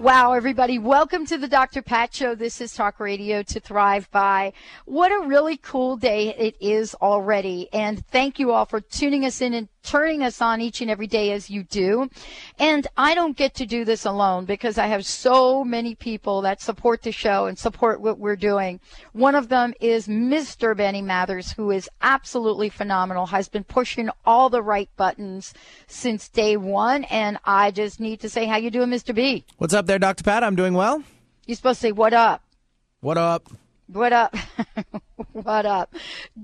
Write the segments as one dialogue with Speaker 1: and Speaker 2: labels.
Speaker 1: Wow, everybody. Welcome to the Dr. Pat Show. This is Talk Radio to Thrive By. What a really cool day it is already. And thank you all for tuning us in and turning us on each and every day as you do. And I don't get to do this alone because I have so many people that support the show and support what we're doing. One of them is Mr. Benny Mathers, who is absolutely phenomenal, has been pushing all the right buttons since day one. And I just need to say, how you doing, Mr. B?
Speaker 2: What's up there, Dr. Pat? I'm doing well.
Speaker 1: You're supposed to say, what up?
Speaker 2: What up?
Speaker 1: What up? what up?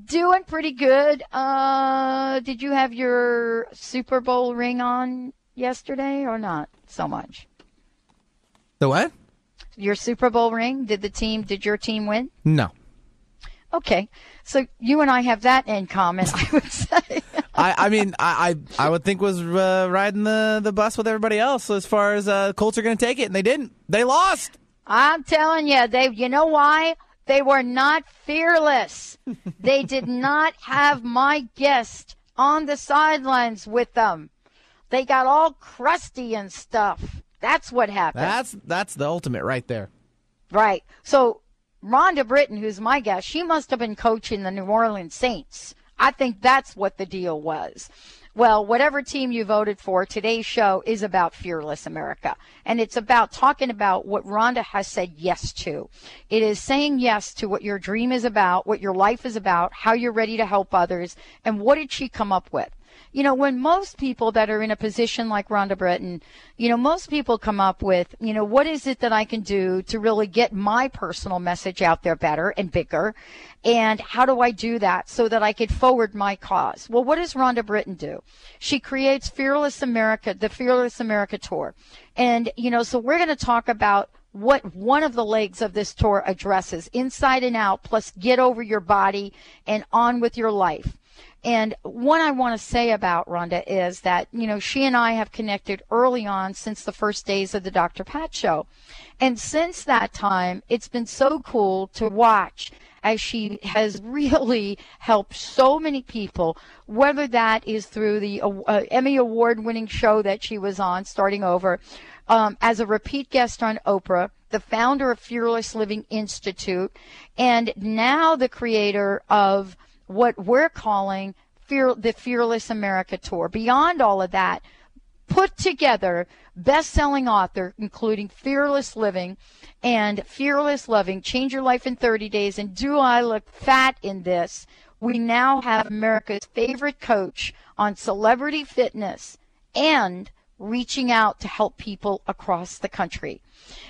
Speaker 1: Doing pretty good. Uh, did you have your Super Bowl ring on yesterday or not so much?
Speaker 2: The what?
Speaker 1: Your Super Bowl ring? Did the team, did your team win?
Speaker 2: No.
Speaker 1: Okay. So you and I have that in common, I would say.
Speaker 2: I, I mean, I, I, I would think was uh, riding the, the bus with everybody else as far as uh, Colts are going to take it, and they didn't. They lost.
Speaker 1: I'm telling you, they. You know why? They were not fearless. they did not have my guest on the sidelines with them. They got all crusty and stuff. That's what happened.
Speaker 2: That's that's the ultimate right there.
Speaker 1: Right. So Rhonda Britten, who's my guest, she must have been coaching the New Orleans Saints. I think that's what the deal was. Well, whatever team you voted for, today's show is about Fearless America. And it's about talking about what Rhonda has said yes to. It is saying yes to what your dream is about, what your life is about, how you're ready to help others, and what did she come up with? You know, when most people that are in a position like Rhonda Britten, you know, most people come up with, you know, what is it that I can do to really get my personal message out there better and bigger? And how do I do that so that I could forward my cause? Well, what does Rhonda Britten do? She creates Fearless America, the Fearless America Tour. And, you know, so we're going to talk about what one of the legs of this tour addresses inside and out, plus get over your body and on with your life. And one I want to say about Rhonda is that, you know, she and I have connected early on since the first days of the Dr. Pat show. And since that time, it's been so cool to watch as she has really helped so many people, whether that is through the uh, Emmy Award winning show that she was on, starting over, um, as a repeat guest on Oprah, the founder of Fearless Living Institute, and now the creator of what we're calling Fear, the Fearless America Tour. Beyond all of that, put together best-selling author including Fearless Living and Fearless Loving, Change Your Life in 30 Days and Do I Look Fat in This? We now have America's favorite coach on celebrity fitness and reaching out to help people across the country.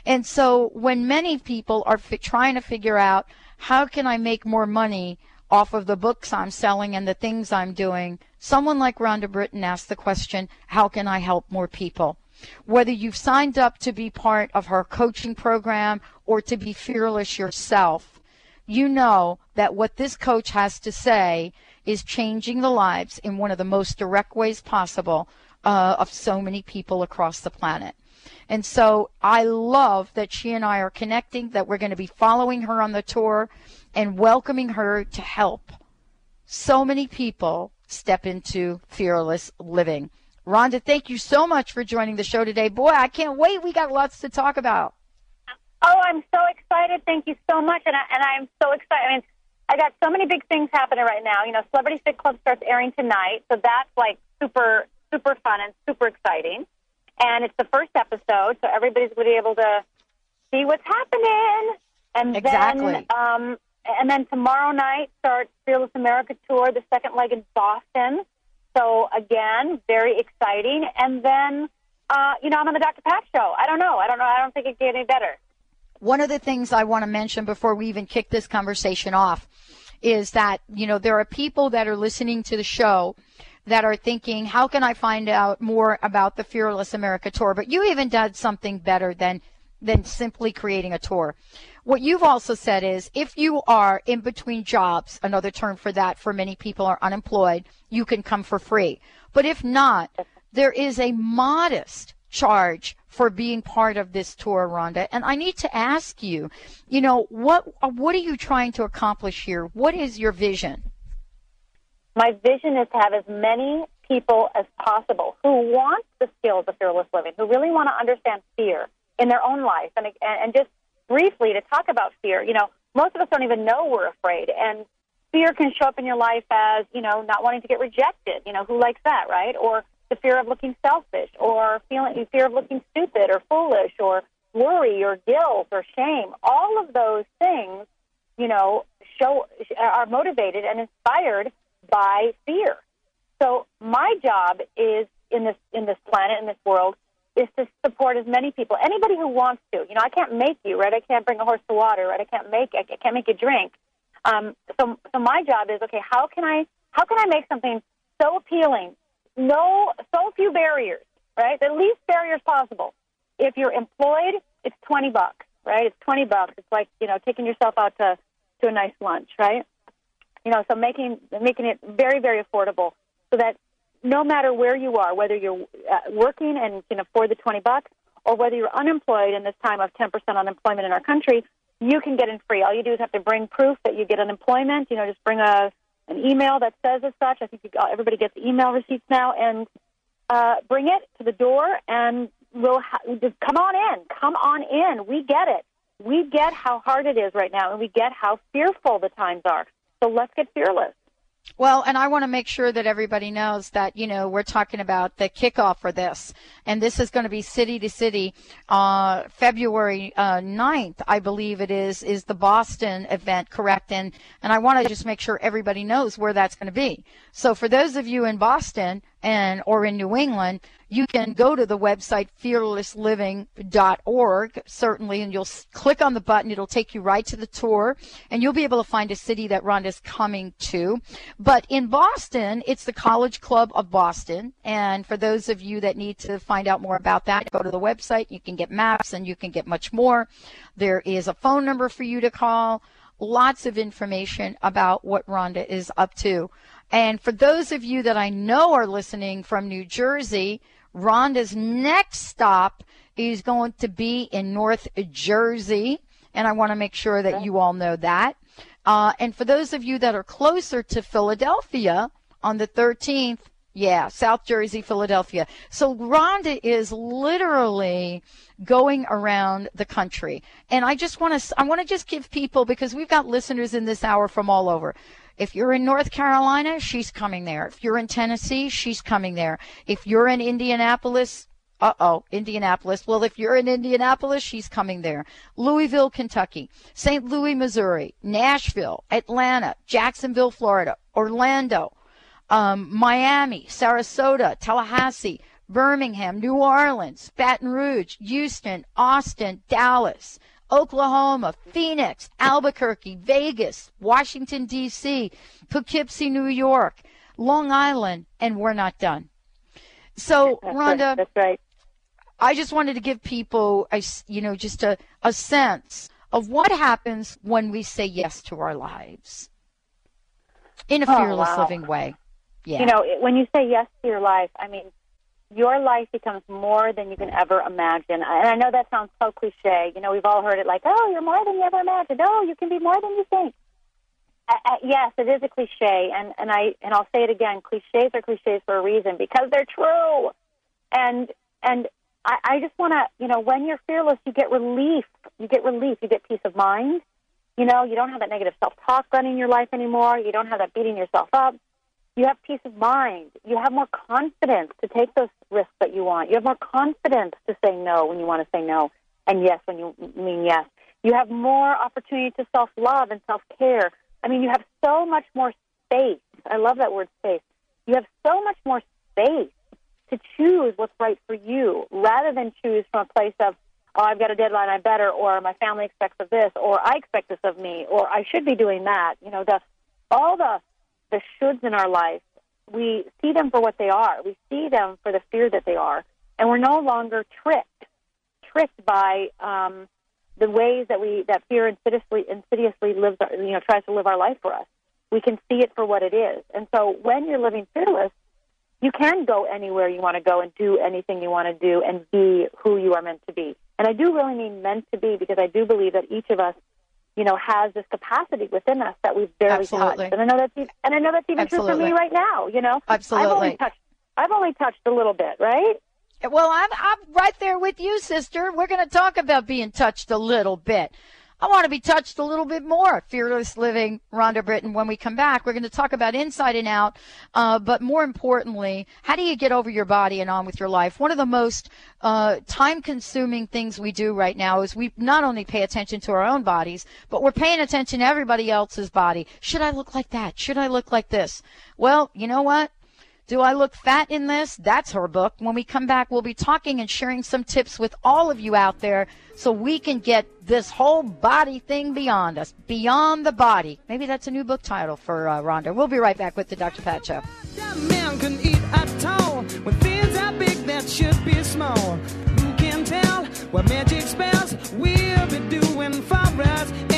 Speaker 1: And so when many people are fi- trying to figure out how can I make more money off of the books I'm selling and the things I'm doing, someone like Rhonda Britten asked the question, how can I help more people? Whether you've signed up to be part of her coaching program or to be fearless yourself, you know that what this coach has to say is changing the lives in one of the most direct ways possible uh, of so many people across the planet. And so I love that she and I are connecting, that we're going to be following her on the tour and welcoming her to help so many people step into fearless living. Rhonda, thank you so much for joining the show today. Boy, I can't wait. We got lots to talk about.
Speaker 3: Oh, I'm so excited. Thank you so much. And, I, and I'm so excited. I mean, I got so many big things happening right now. You know, Celebrity Fit Club starts airing tonight. So that's like super, super fun and super exciting. And it's the first episode. So everybody's going to be able to see what's happening. And
Speaker 1: exactly.
Speaker 3: then um, and then tomorrow night starts Fearless America Tour, the second leg in Boston. So again, very exciting. And then, uh, you know, I'm on the Dr. Pat show. I don't know. I don't know. I don't think it can get any better.
Speaker 1: One of the things I want to mention before we even kick this conversation off is that, you know, there are people that are listening to the show that are thinking, how can I find out more about the Fearless America Tour? But you even did something better than than simply creating a tour. What you've also said is if you are in between jobs, another term for that for many people are unemployed, you can come for free. But if not, there is a modest charge for being part of this tour, Rhonda. And I need to ask you, you know, what what are you trying to accomplish here? What is your vision?
Speaker 3: My vision is to have as many people as possible who want the skills of fearless living, who really want to understand fear in their own life, and and just briefly to talk about fear. You know, most of us don't even know we're afraid, and fear can show up in your life as you know not wanting to get rejected. You know, who likes that, right? Or the fear of looking selfish, or feeling fear of looking stupid or foolish, or worry or guilt or shame. All of those things, you know, show are motivated and inspired by fear. So my job is in this in this planet in this world is to support as many people, anybody who wants to. You know, I can't make you, right? I can't bring a horse to water, right? I can't make I can't make you drink. Um, so so my job is okay. How can I how can I make something so appealing, no so few barriers, right? The least barriers possible. If you're employed, it's twenty bucks, right? It's twenty bucks. It's like you know taking yourself out to to a nice lunch, right? You know, so making making it very very affordable so that no matter where you are, whether you're uh, working and can afford the 20 bucks or whether you're unemployed in this time of 10% unemployment in our country, you can get in free. All you do is have to bring proof that you get unemployment. You know, just bring a an email that says as such. I think you, everybody gets email receipts now, and uh, bring it to the door, and we'll ha- just come on in. Come on in. We get it. We get how hard it is right now, and we get how fearful the times are. So let's get fearless.
Speaker 1: Well, and I want to make sure that everybody knows that, you know, we're talking about the kickoff for this. And this is going to be city to city. Uh, February uh, 9th, I believe it is, is the Boston event, correct? And, and I want to just make sure everybody knows where that's going to be. So for those of you in Boston and, or in New England, you can go to the website fearlessliving.org, certainly, and you'll click on the button. It'll take you right to the tour, and you'll be able to find a city that Rhonda's coming to. But in Boston, it's the College Club of Boston. And for those of you that need to find out more about that, go to the website. You can get maps and you can get much more. There is a phone number for you to call. Lots of information about what Rhonda is up to. And for those of you that I know are listening from New Jersey, Rhonda's next stop is going to be in North Jersey. And I want to make sure that you all know that. Uh, and for those of you that are closer to Philadelphia on the 13th, yeah, South Jersey, Philadelphia. So Rhonda is literally going around the country. And I just want to, I want to just give people, because we've got listeners in this hour from all over. If you're in North Carolina, she's coming there. If you're in Tennessee, she's coming there. If you're in Indianapolis, uh oh, Indianapolis. Well, if you're in Indianapolis, she's coming there. Louisville, Kentucky, St. Louis, Missouri, Nashville, Atlanta, Jacksonville, Florida, Orlando, um, Miami, Sarasota, Tallahassee, Birmingham, New Orleans, Baton Rouge, Houston, Austin, Dallas, Oklahoma, Phoenix, Albuquerque, Vegas, Washington, D.C., Poughkeepsie, New York, Long Island, and we're not done. So,
Speaker 3: that's
Speaker 1: Rhonda,
Speaker 3: that's right.
Speaker 1: I just wanted to give people, a, you know, just a, a sense of what happens when we say yes to our lives in a
Speaker 3: Oh,
Speaker 1: fearless
Speaker 3: wow.
Speaker 1: living way. Yeah.
Speaker 3: You know, when you say yes to your life, I mean, your life becomes more than you can ever imagine. And I know that sounds so cliche. You know, we've all heard it like, oh, you're more than you ever imagined. Oh, you can be more than you think. Yes, it is a cliche, and and I and I'll say it again. Cliches are cliches for a reason because they're true. And and I, I just want to, you know, when you're fearless, you get relief. You get relief. You get peace of mind. You know, you don't have that negative self-talk running your life anymore. You don't have that beating yourself up you have peace of mind. You have more confidence to take those risks that you want. You have more confidence to say no when you want to say no, and yes when you mean yes. You have more opportunity to self love and self care. I mean, you have so much more space. I love that word space. You have so much more space to choose what's right for you rather than choose from a place of, oh, I've got a deadline, I better, or my family expects of this, or I expect this of me, or I should be doing that. You know, the all the the shoulds in our life, we see them for what they are. We see them for the fear that they are, and we're no longer tricked, tricked by um, the ways that we that fear insidiously insidiously lives, our, you know, tries to live our life for us. We can see it for what it is, and so when you're living fearless, you can go anywhere you want to go and do anything you want to do and be who you are meant to be. And I do really mean meant to be because I do believe that each of us, you know, has this capacity within us that we've barely
Speaker 1: Absolutely.
Speaker 3: touched. And I know that's and I know that's even true for me right now. You know,
Speaker 1: Absolutely.
Speaker 3: I've only touched I've only touched a little bit, right?
Speaker 1: Well, I'm, I'm right there with you, sister. We're going to talk about being touched a little bit. I want to be touched a little bit more. Fearless Living, Rhonda Britten. When we come back, we're going to talk about inside and out, uh, but more importantly, how do you get over your body and on with your life? One of the most uh, time-consuming things we do right now is we not only pay attention to our own bodies, but we're paying attention to everybody else's body. Should I look like that? Should I look like this? Well, you know what? Do I look fat in this? That's her book. When we come back, we'll be talking and sharing some tips with all of you out there so we can get this whole body thing beyond us, beyond the body. Maybe that's a new book title for uh, Rhonda. We'll be right back with the Dr. Pat Show.
Speaker 4: What magic spells we'll be doing for us?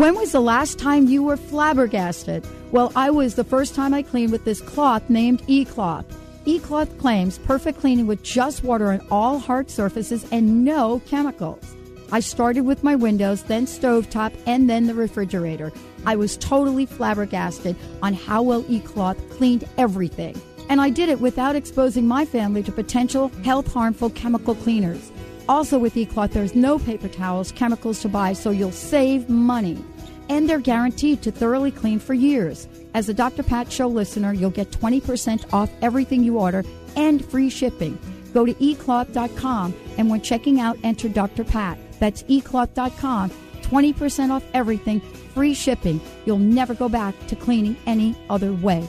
Speaker 5: When was the last time you were flabbergasted? Well, I was the first time I cleaned with this cloth named E-Cloth. E-Cloth claims perfect cleaning with just water on all hard surfaces and no chemicals. I started with my windows, then stovetop, and then the refrigerator. I was totally flabbergasted on how well E-Cloth cleaned everything. And I did it without exposing my family to potential health harmful chemical cleaners. Also, with eCloth, there's no paper towels, chemicals to buy, so you'll save money. And they're guaranteed to thoroughly clean for years. As a Dr. Pat Show listener, you'll get 20% off everything you order and free shipping. Go to ecloth.com and when checking out, enter Dr. Pat. That's ecloth.com. 20% off everything, free shipping. You'll never go back to cleaning any other way.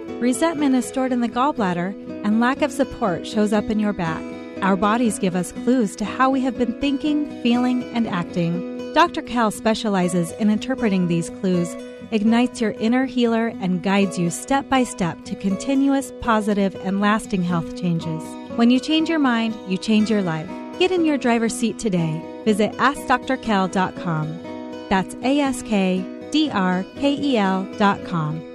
Speaker 6: resentment is stored in the gallbladder, and lack of support shows up in your back. Our bodies give us clues to how we have been thinking, feeling, and acting. Dr. Kel specializes in interpreting these clues, ignites your inner healer, and guides you step by step to continuous, positive, and lasting health changes. When you change your mind, you change your life. Get in your driver's seat today. Visit AskDrKel.com. That's A S K D R K E L.com.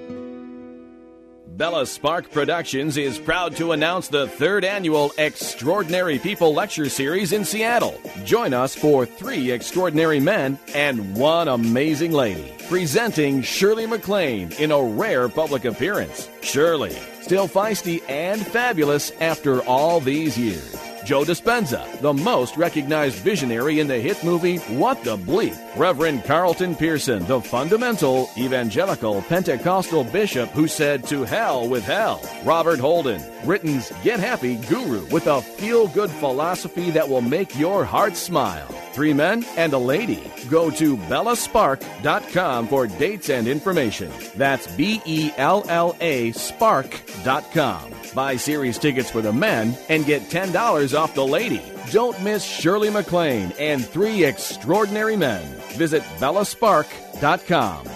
Speaker 7: Bella Spark Productions is proud to announce the third annual Extraordinary People Lecture Series in Seattle. Join us for three extraordinary men and one amazing lady. Presenting Shirley MacLaine in a rare public appearance. Shirley, still feisty and fabulous after all these years. Joe Dispenza, the most recognized visionary in the hit movie What the Bleep. Reverend Carlton Pearson, the fundamental evangelical Pentecostal bishop who said to hell with hell. Robert Holden, Britain's Get Happy guru with a feel good philosophy that will make your heart smile. Three men and a lady. Go to bellaspark.com for dates and information. That's B E L L A spark.com. Buy series tickets for the men and get $10 off the lady. Don't miss Shirley MacLaine and three extraordinary men. Visit bellaspark.com.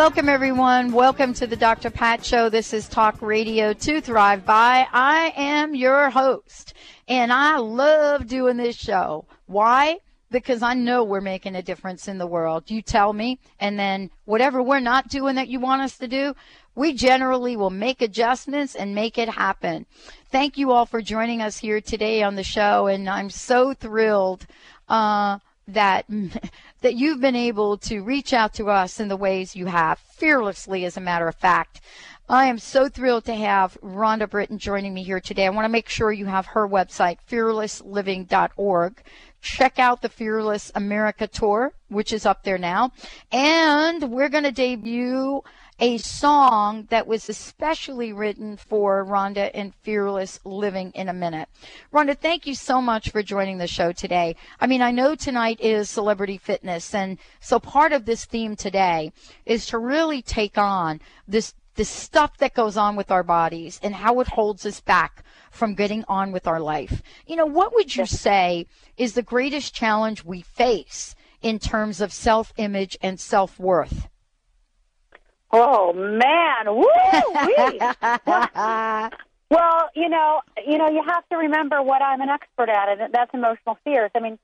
Speaker 1: Welcome, everyone. Welcome to the Dr. Pat Show. This is Talk Radio to Thrive By. I am your host, and I love doing this show. Why? Because I know we're making a difference in the world. You tell me, and then whatever we're not doing that you want us to do, we generally will make adjustments and make it happen. Thank you all for joining us here today on the show, and I'm so thrilled uh, that that you've been able to reach out to us in the ways you have, fearlessly, as a matter of fact. I am so thrilled to have Rhonda Britten joining me here today. I want to make sure you have her website, fearlessliving.org. Check out the Fearless America Tour, which is up there now. And we're going to debut a song that was especially written for Rhonda and Fearless Living in a minute. Rhonda, thank you so much for joining the show today. I mean, I know tonight is celebrity fitness, and so part of this theme today is to really take on this the stuff that goes on with our bodies and how it holds us back from getting on with our life. You know, what would you say is the greatest challenge we face in terms of self image and self worth?
Speaker 3: Oh man, woo! well, you know, you know, you have to remember what I'm an expert at, and that's emotional fears. I mean,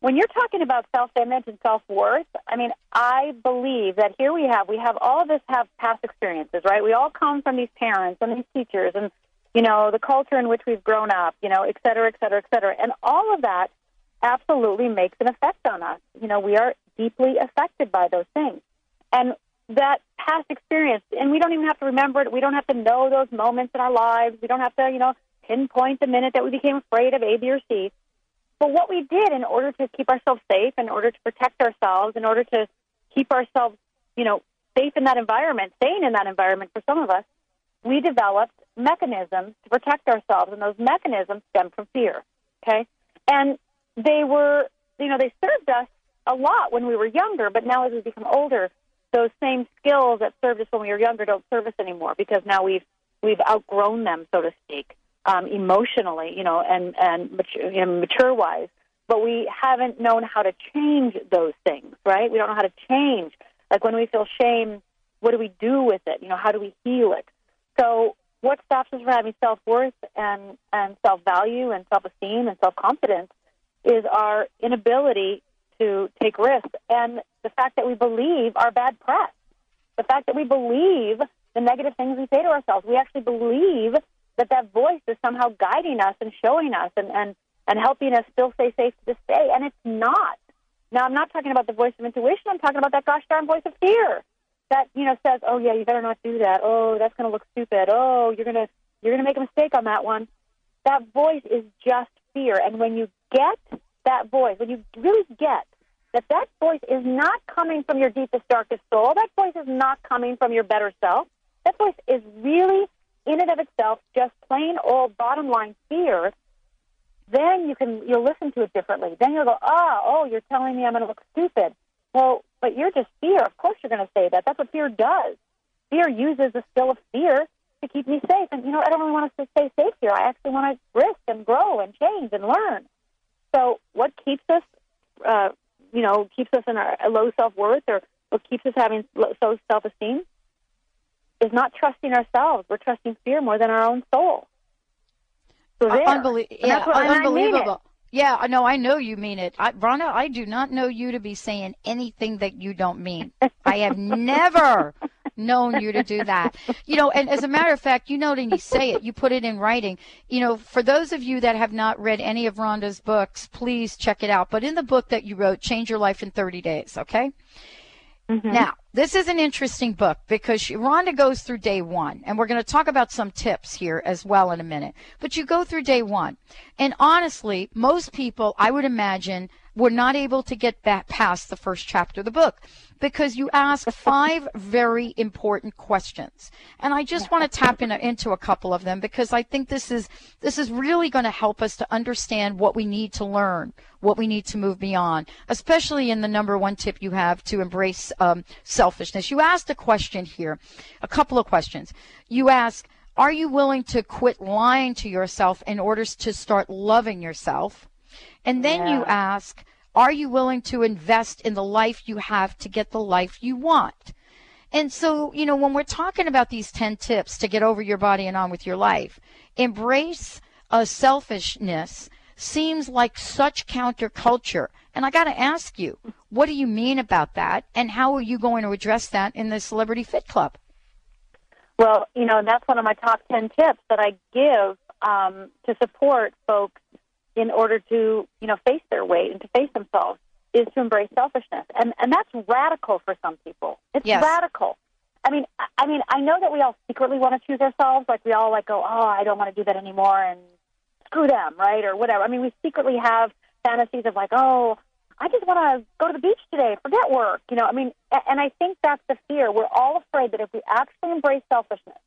Speaker 3: when you're talking about self-image and self-worth, I mean, I believe that here we have we have all of us have past experiences, right? We all come from these parents and these teachers, and you know, the culture in which we've grown up, you know, et cetera, et cetera, et cetera, and all of that absolutely makes an effect on us. You know, we are deeply affected by those things, and that past experience, and we don't even have to remember it. We don't have to know those moments in our lives. We don't have to, you know, pinpoint the minute that we became afraid of A, B, or C. But what we did in order to keep ourselves safe, in order to protect ourselves, in order to keep ourselves, you know, safe in that environment, staying in that environment for some of us, we developed mechanisms to protect ourselves, and those mechanisms stem from fear. Okay, and they were, you know, they served us a lot when we were younger, but now as we become older, those same skills that served us when we were younger don't serve us anymore because now we've we've outgrown them, so to speak, um, emotionally, you know, and and mature, you know, mature wise. But we haven't known how to change those things, right? We don't know how to change. Like when we feel shame, what do we do with it? You know, how do we heal it? So, what stops us from having self worth and and self value and self esteem and self confidence is our inability to take risks and the fact that we believe our bad press, the fact that we believe the negative things we say to ourselves. We actually believe that that voice is somehow guiding us and showing us and, and, and helping us still stay safe to this day, and it's not. Now, I'm not talking about the voice of intuition. I'm talking about that gosh darn voice of fear that you know says, "Oh yeah, you better not do that. Oh, that's going to look stupid. Oh, you're gonna you're gonna make a mistake on that one." That voice is just fear, and when you get that voice, when you really get that that voice is not coming from your deepest, darkest soul. That voice is not coming from your better self. That voice is really, in and of itself, just plain old bottom line fear. Then you can you'll listen to it differently. Then you'll go, ah, oh, you're telling me I'm going to look stupid. Well, but you're just fear. Of course you're going to say that. That's what fear does. Fear uses the skill of fear to keep me safe. And you know, I don't really want to stay safe here. I actually want to risk and grow and change and learn. So, what keeps us uh, you know, keeps us in a low self worth or what keeps us having low self esteem is not trusting ourselves. We're trusting fear more than our own soul. So there.
Speaker 1: Unbelie- yeah,
Speaker 3: what- and I mean
Speaker 1: unbelievable. Yeah, I know. I know you mean it, I, Rhonda. I do not know you to be saying anything that you don't mean. I have never known you to do that. You know, and as a matter of fact, you know, and you say it. You put it in writing. You know, for those of you that have not read any of Rhonda's books, please check it out. But in the book that you wrote, "Change Your Life in 30 Days," okay. Mm-hmm. Now, this is an interesting book because she, Rhonda goes through day one, and we're going to talk about some tips here as well in a minute. But you go through day one, and honestly, most people, I would imagine, were not able to get back past the first chapter of the book because you ask five very important questions. And I just want to tap in, into a couple of them because I think this is this is really going to help us to understand what we need to learn, what we need to move beyond, especially in the number one tip you have to embrace um, selfishness. You asked a question here, a couple of questions. You ask, are you willing to quit lying to yourself in order to start loving yourself? And then you ask, are you willing to invest in the life you have to get the life you want? And so, you know, when we're talking about these 10 tips to get over your body and on with your life, embrace a selfishness seems like such counterculture. And I got to ask you, what do you mean about that? And how are you going to address that in the Celebrity Fit Club?
Speaker 3: Well, you know, that's one of my top 10 tips that I give um, to support folks in order to, you know, face their weight and to face themselves. is to embrace selfishness, and and that's radical for some people. It's
Speaker 1: Yes.
Speaker 3: radical. I mean, I- mean, I know that we all secretly want to choose ourselves. Like we all like go, oh, I don't want to do that anymore, and screw them, right, or whatever. I mean, we secretly have fantasies of like, oh, I just want to go to the beach today, forget work. You know, I mean, and I think that's the fear. We're all afraid that if we actually embrace selfishness,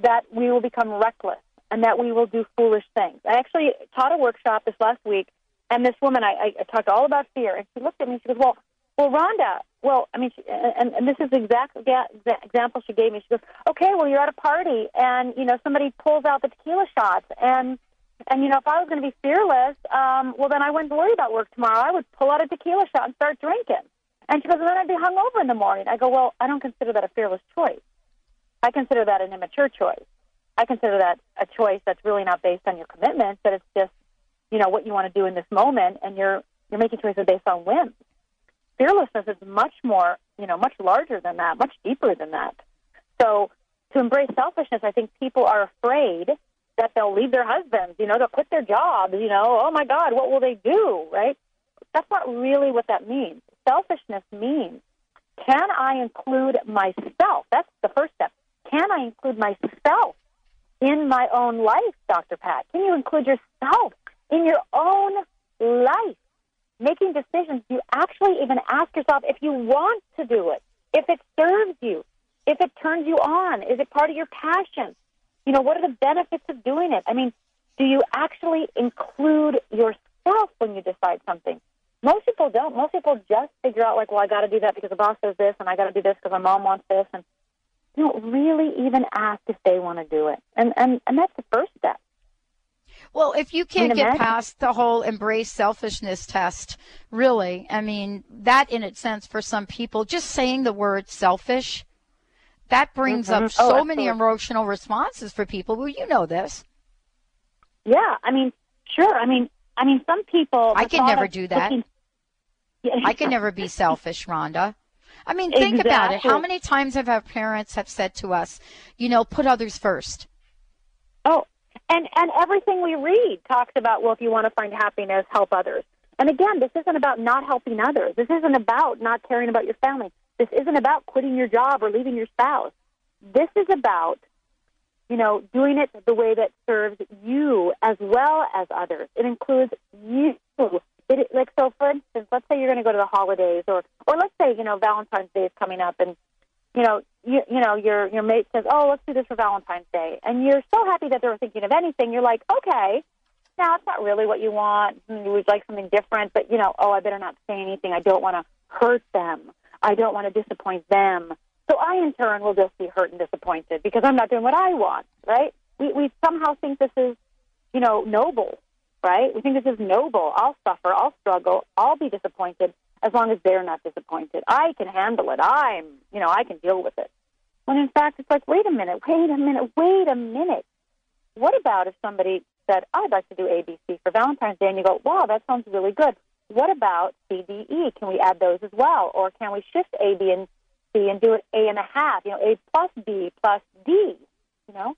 Speaker 3: that we will become reckless and that we will do foolish things. I actually taught a workshop this last week, and this woman, I, I, talked all about fear, and she looked at me and she goes, "Well, well, Rhonda, well, I mean, she, and, and this is the exact exa- exa- example she gave me. She goes, okay, well, you're at a party, and you know somebody pulls out the tequila shots, and and you know if I was going to be fearless, um, well, then I wouldn't worry about work tomorrow. I would pull out a tequila shot and start drinking. And she goes, and then I'd be hungover in the morning. I go, well, I don't consider that a fearless choice. I consider that an immature choice. I consider that a choice that's really not based on your commitment, but it's just, you know, what you want to do in this moment, and you're you're making choices based on whims. Fearlessness is much more, you know, much larger than that, much deeper than that. So, to embrace selfishness, I think people are afraid that they'll leave their husbands, you know, they'll quit their jobs, you know, oh my God, what will they do, right? That's not really what that means. Selfishness means can I include myself? That's the first step. Can I include myself in my own life, Dr. Pat? Can you include yourself in your own life? Making decisions, you actually even ask yourself if you want to do it, if it serves you, if it turns you on, is it part of your passion? You know, what are the benefits of doing it? I mean, do you actually include yourself when you decide something? Most people don't. Most people just figure out, like, well, I got to do that because the boss says this, and I got to do this because my mom wants this, and don't really even ask if they want to do it. And and and that's the first step.
Speaker 1: Well, if you can't get past the whole embrace selfishness test, really, I mean, that in its sense for some people, just saying the word selfish, that brings up
Speaker 3: Mhm.
Speaker 1: so
Speaker 3: Oh,
Speaker 1: many emotional responses for people. Well, you know this.
Speaker 3: Yeah, I mean, sure. I mean, I mean, some people.
Speaker 1: I can never do that.
Speaker 3: Yeah.
Speaker 1: I can never be selfish, Rhonda. I mean, think about it. How many times have our parents have said to us, you know, put others first?
Speaker 3: Oh, and and everything we read talks about well, if you want to find happiness, help others. And again, this isn't about not helping others. This isn't about not caring about your family. This isn't about quitting your job or leaving your spouse. This is about, you know, doing it the way that serves you as well as others. It includes you. It, like so, for instance, let's say you're going to go to the holidays, or or let's say you know Valentine's Day is coming up, and you know, you, you know, your your mate says, "Oh, let's do this for Valentine's Day," and you're so happy that they were thinking of anything. You're like, "Okay, now it's not really what you want. Mm, You would like something different, but you know, oh, I better not say anything. I don't want to hurt them. I don't want to disappoint them." So I, in turn, will just be hurt and disappointed because I'm not doing what I want. Right? We we somehow think this is, you know, noble. Right? We think this is noble. I'll suffer. I'll struggle. I'll be disappointed as long as they're not disappointed. I can handle it. I'm, you know, I can deal with it. When in fact, it's like, wait a minute, wait a minute, wait a minute. What about if somebody said, I'd like to do ABC for Valentine's Day, and you go, wow, that sounds really good. What about C, D, E? Can we add those as well? Or can we shift A, B, and C and do it A and a half, you know, A plus B plus D, you know?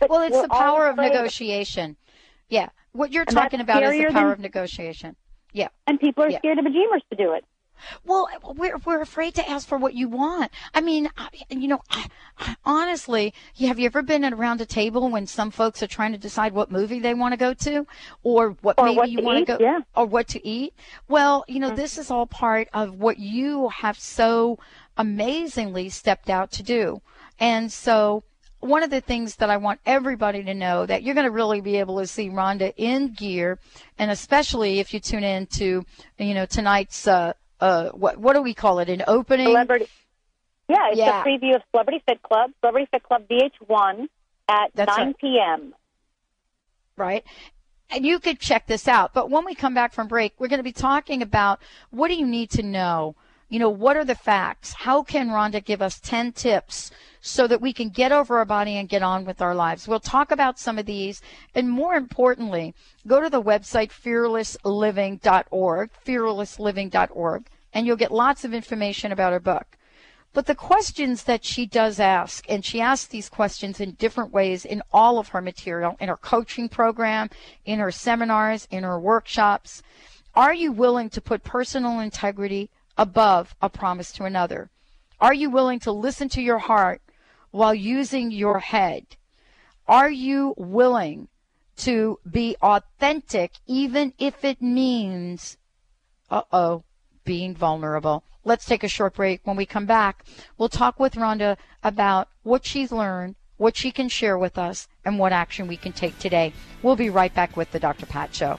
Speaker 3: But
Speaker 1: Well, it's the power of negotiation. Yeah. What you're
Speaker 3: And
Speaker 1: talking about is the power
Speaker 3: than-
Speaker 1: of negotiation. Yeah.
Speaker 3: And people are
Speaker 1: Yeah.
Speaker 3: scared of bejeemers to do it.
Speaker 1: Well, we're we're afraid to ask for what you want. I mean, you know, honestly, have you ever been around a table when some folks are trying to decide what movie they want to go to, or what
Speaker 3: Or
Speaker 1: maybe
Speaker 3: what
Speaker 1: you want
Speaker 3: eat,
Speaker 1: go,
Speaker 3: yeah.
Speaker 1: or what to eat? Well, you know,
Speaker 3: Mm.
Speaker 1: this is all part of what you have so amazingly stepped out to do, and so. One of the things that I want everybody to know that you're going to really be able to see Rhonda in gear, and especially if you tune in to, you know, tonight's uh, uh, what what do we call it? An opening.
Speaker 3: Celebrity. Yeah, it's
Speaker 1: Yeah.
Speaker 3: a preview of Celebrity Fit Club, Celebrity Fit Club VH1 at
Speaker 1: That's
Speaker 3: 9
Speaker 1: right.
Speaker 3: p.m.
Speaker 1: right? And you could check this out. But when we come back from break, we're going to be talking about what do you need to know? You know, what are the facts? How can Rhonda give us 10 tips so that we can get over our body and get on with our lives? We'll talk about some of these. And more importantly, go to the website fearlessliving.org, fearlessliving.org, and you'll get lots of information about her book. But the questions that she does ask, and she asks these questions in different ways in all of her material, in her coaching program, in her seminars, in her workshops, Are you willing to put personal integrity above a promise to another? Are you willing to listen to your heart while using your head? Are you willing to be authentic even if it means, uh oh, being vulnerable? Let's take a short break. When we come back, we'll talk with Rhonda about what she's learned, what she can share with us, and what action we can take today. We'll be right back with the Dr. Pat Show.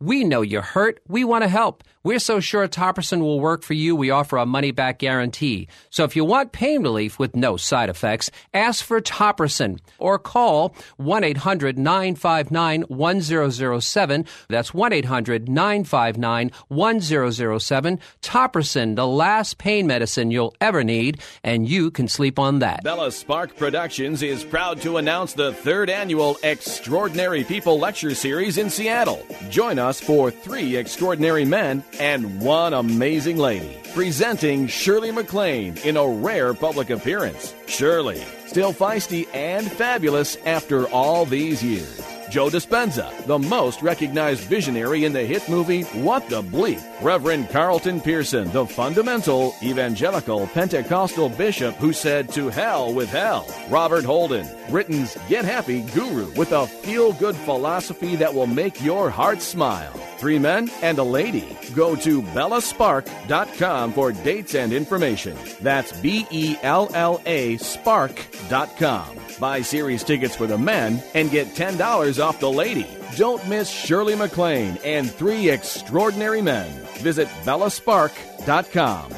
Speaker 8: We know you're hurt. We want to help. We're so sure Topricin will work for you, we offer a money back guarantee. So if you want pain relief with no side effects, ask for Topricin or call 1 800 959 1007. That's 1 800 959 1007. Topricin, the last pain medicine you'll ever need, and you can sleep on that.
Speaker 7: Bella Spark Productions is proud to announce the third annual Extraordinary People Lecture Series in Seattle. Join us for three extraordinary men and one amazing lady. Presenting Shirley MacLaine in a rare public appearance. Shirley, still feisty and fabulous after all these years. Joe Dispenza, the most recognized visionary in the hit movie What the Bleep. Reverend Carlton Pearson, the fundamental evangelical Pentecostal bishop who said to hell with hell. Robert Holden, Britain's Get Happy guru with a feel good philosophy that will make your heart smile. Three men and a lady. Go to bellaspark.com for dates and information. That's B E L L A spark.com. Buy series tickets for the men and get $10 off the lady. Don't miss Shirley MacLaine and three extraordinary men. Visit bellaspark.com.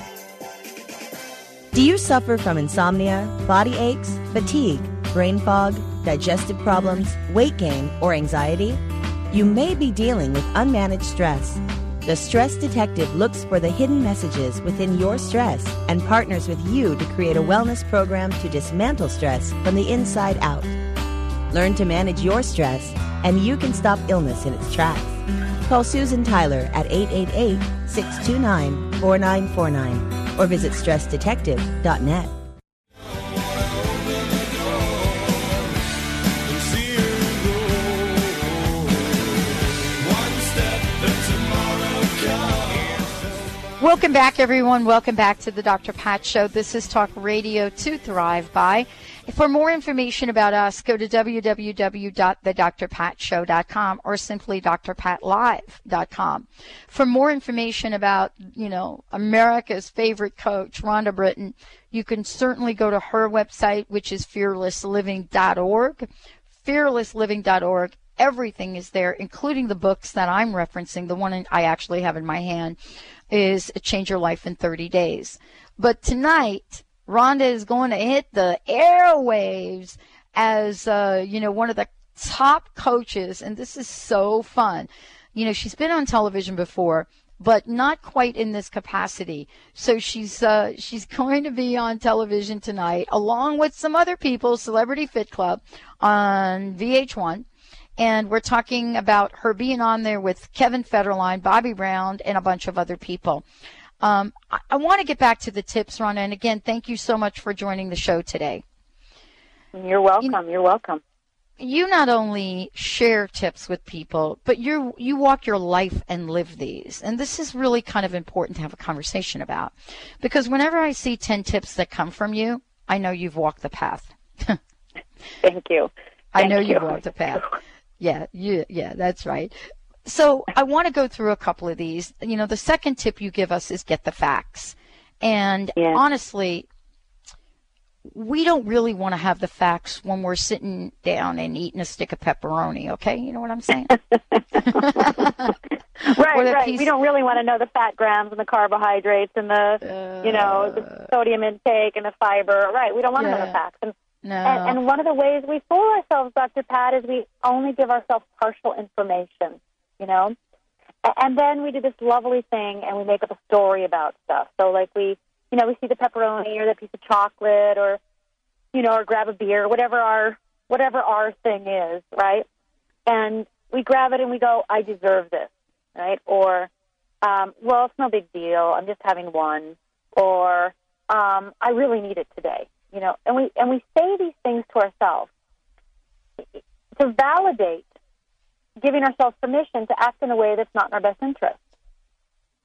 Speaker 9: Do you suffer from insomnia, body aches, fatigue, brain fog, digestive problems, weight gain, or anxiety? You may be dealing with unmanaged stress. The Stress Detective looks for the hidden messages within your stress and partners with you to create a wellness program to dismantle stress from the inside out. Learn to manage your stress, and you can stop illness in its tracks. Call Susan Tyler at 888 629 4949 or visit stressdetective.net.
Speaker 1: Welcome back, everyone. Welcome back to the Dr. Pat Show. This is Talk Radio to Thrive By. For more information about us, go to www.thedrpatshow.com or simply drpatlive.com. For more information about, you know, America's favorite coach, Rhonda Britten, you can certainly go to her website, which is fearlessliving.org. Fearlessliving.org. Everything is there, including the books that I'm referencing. The one I actually have in my hand is Change Your Life in 30 Days. But tonight, Rhonda is going to hit the airwaves as, uh, you know, one of the top coaches. And this is so fun. You know, she's been on television before, but not quite in this capacity. So she's, uh, she's going to be on television tonight along with some other people, Celebrity Fit Club on VH1 and we're talking about her being on there with Kevin Federline, Bobby Brown, and a bunch of other people. Um, I, I want to get back to the tips, Rhonda, and again, thank you so much for joining the show today.
Speaker 3: You're welcome. You're welcome.
Speaker 1: You not only share tips with people, but you you walk your life and live these, and this is really kind of important to have a conversation about, because whenever I see ten tips that come from you, I know you've walked the path.
Speaker 3: Thank you.
Speaker 1: I know
Speaker 3: you.
Speaker 1: you've walked the path. Yeah, you, yeah, that's right. So I want to go through a couple of these. You know, the second tip you give us is get the facts. And
Speaker 3: Yeah.
Speaker 1: honestly, we don't really want to have the facts when we're sitting down and eating a stick of pepperoni, okay? You know what I'm saying?
Speaker 3: Right, right.
Speaker 1: piece-
Speaker 3: We don't really want to know the fat grams and the carbohydrates and the, you know, the uh. sodium intake and the fiber. Right. We don't want to know the facts. And
Speaker 1: No.
Speaker 3: And, and one of the ways we fool ourselves, Dr. Pat, is we only give ourselves partial information, you know? And then we do this lovely thing and we make up a story about stuff. So, like, we, you know, we see the pepperoni or the piece of chocolate or, you know, or grab a beer, whatever our, whatever our thing is, right? And we grab it and we go, I deserve this, right? Or, um, well, it's no big deal. I'm just having one. Or, um, I really need it today you know and we and we say these things to ourselves. To validate giving ourselves permission to act in a way that's not in our best interest.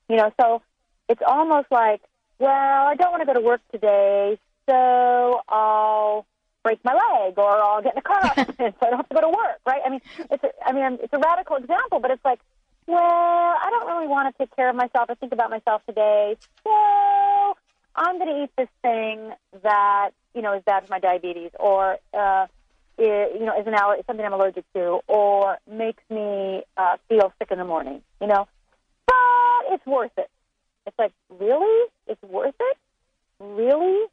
Speaker 3: You know so it's almost like well i don't want to go to work today so i'll break my leg or i'll get in a car accident so i don't have to go to work right? I mean it's a, i mean it's a radical example but it's like well i don't really want to take care of myself or think about myself today so I'm going to eat this thing that you know is bad for my diabetes, or uh, it, you know is an aller- something I'm allergic to, or makes me uh, feel sick in the morning. You know, but it's worth it. It's like really, it's worth it, really.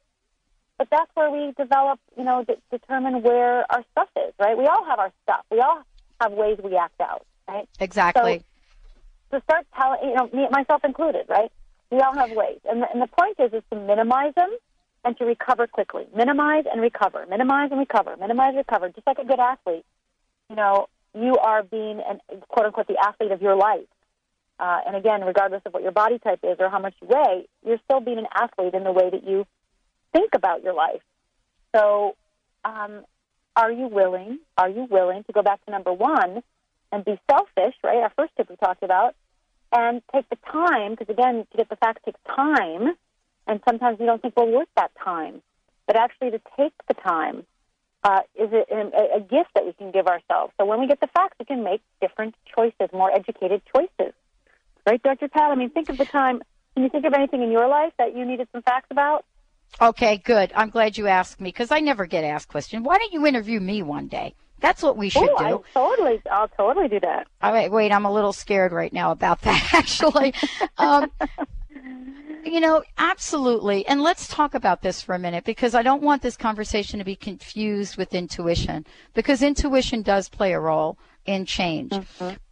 Speaker 3: But that's where we develop, you know, de- determine where our stuff is, right? We all have our stuff. We all have ways we act out, right?
Speaker 1: Exactly.
Speaker 3: to start telling, you know, me, myself included, right? We all have ways, and the, and the point is, is to minimize them and to recover quickly. Minimize and recover. Minimize and recover. Minimize and recover. Just like a good athlete, you know, you are being an quote unquote the athlete of your life. Uh, and again, regardless of what your body type is or how much you weigh, you're still being an athlete in the way that you think about your life. So, um, are you willing? Are you willing to go back to number one and be selfish? Right, our first tip we talked about, and take the time because again, to get the facts takes time, and sometimes we don't think we're worth that time. But actually, to take the time uh, is a, a, a gift that we can give ourselves. So when we get the facts, we can make different choices, more educated choices. Right, Dr. Pat? I mean, think of the time. Can you think of anything in your life that you needed some facts about?
Speaker 1: Okay, good. I'm glad you asked me because I never get asked questions. Why don't you interview me one day? That's what we should
Speaker 3: oh,
Speaker 1: do.
Speaker 3: I totally, I'll totally do that.
Speaker 1: All right, wait, I'm a little scared right now about that, actually. um, you know, absolutely. And let's talk about this for a minute because I don't want this conversation to be confused with intuition because intuition does play a role in change.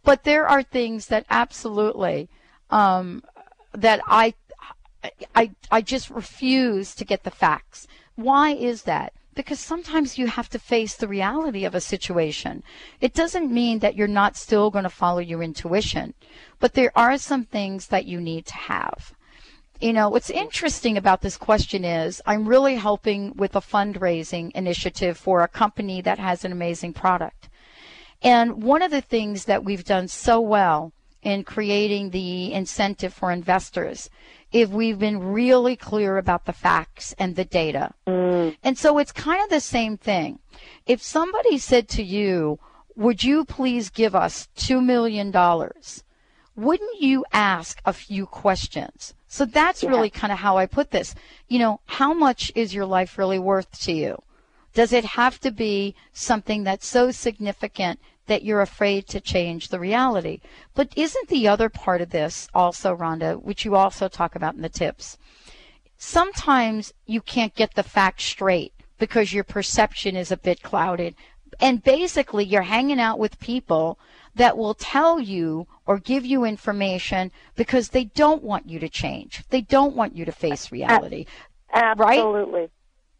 Speaker 1: But there are things that absolutely, um, that I, I, I just refuse to get the facts. Why is that? Because sometimes you have to face the reality of a situation. It doesn't mean that you're not still going to follow your intuition, but there are some things that you need to have. You know, what's interesting about this question is I'm really helping with a fundraising initiative for a company that has an amazing product. And one of the things that we've done so well in creating the incentive for investors if we've been really clear about the facts and the data. Mm. And so it's kind of the same thing. If somebody said to you, would you please give us $2 million? Wouldn't you ask a few questions? So that's really kind of how I put this. You know, how much is your life really worth to you? Does it have to be something that's so significant that you're afraid to change the reality? But isn't the other part of this also, Rhonda, which you also talk about in the tips? Sometimes you can't get the facts straight because your perception is a bit clouded. And basically, you're hanging out with people that will tell you or give you information because they don't want you to change. They don't want you to face reality.
Speaker 3: Absolutely.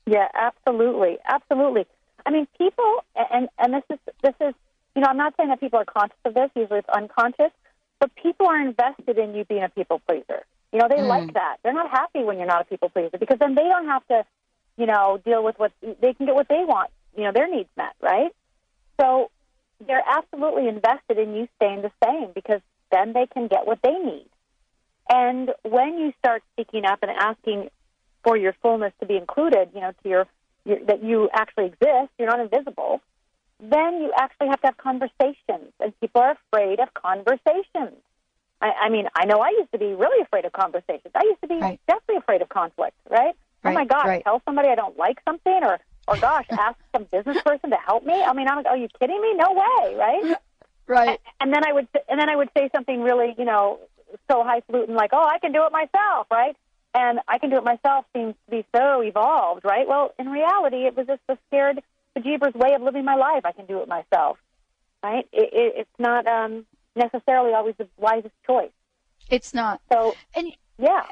Speaker 3: Yeah, absolutely, absolutely. I mean, people, and and this is this is, you know, I'm not saying that people are conscious of this. Usually, it's unconscious, but people are invested in you being a people pleaser. You know, they
Speaker 1: Mm.
Speaker 3: like that. They're not happy when you're not a people pleaser because then they don't have to, you know, deal with what they can get what they want. You know, their needs met, right? So they're absolutely invested in you staying the same because then they can get what they need. And when you start speaking up and asking for your fullness to be included, you know, to your, your that you actually exist, you're not invisible, then you actually have to have conversations, and people are afraid of conversations. I, I mean, I know I used to be really afraid of conversations. I used to be
Speaker 1: Right.
Speaker 3: definitely afraid of conflict, right? Oh my God,
Speaker 1: right.
Speaker 3: tell somebody I don't like something, or or gosh, ask some business person to help me. I mean, I'm, are you kidding me? No way, right?
Speaker 1: Right.
Speaker 3: and then I would and then I would say something really, you know, so highfalutin like, "Oh, I can do it myself," right? and I can do it myself seems to be so evolved, right? Well, in reality, it was just a scared bejeebers way of living my life. I can do it myself, right? It, it, it's not um, necessarily always the wisest choice.
Speaker 1: It's not.
Speaker 3: So,
Speaker 1: and
Speaker 3: yeah,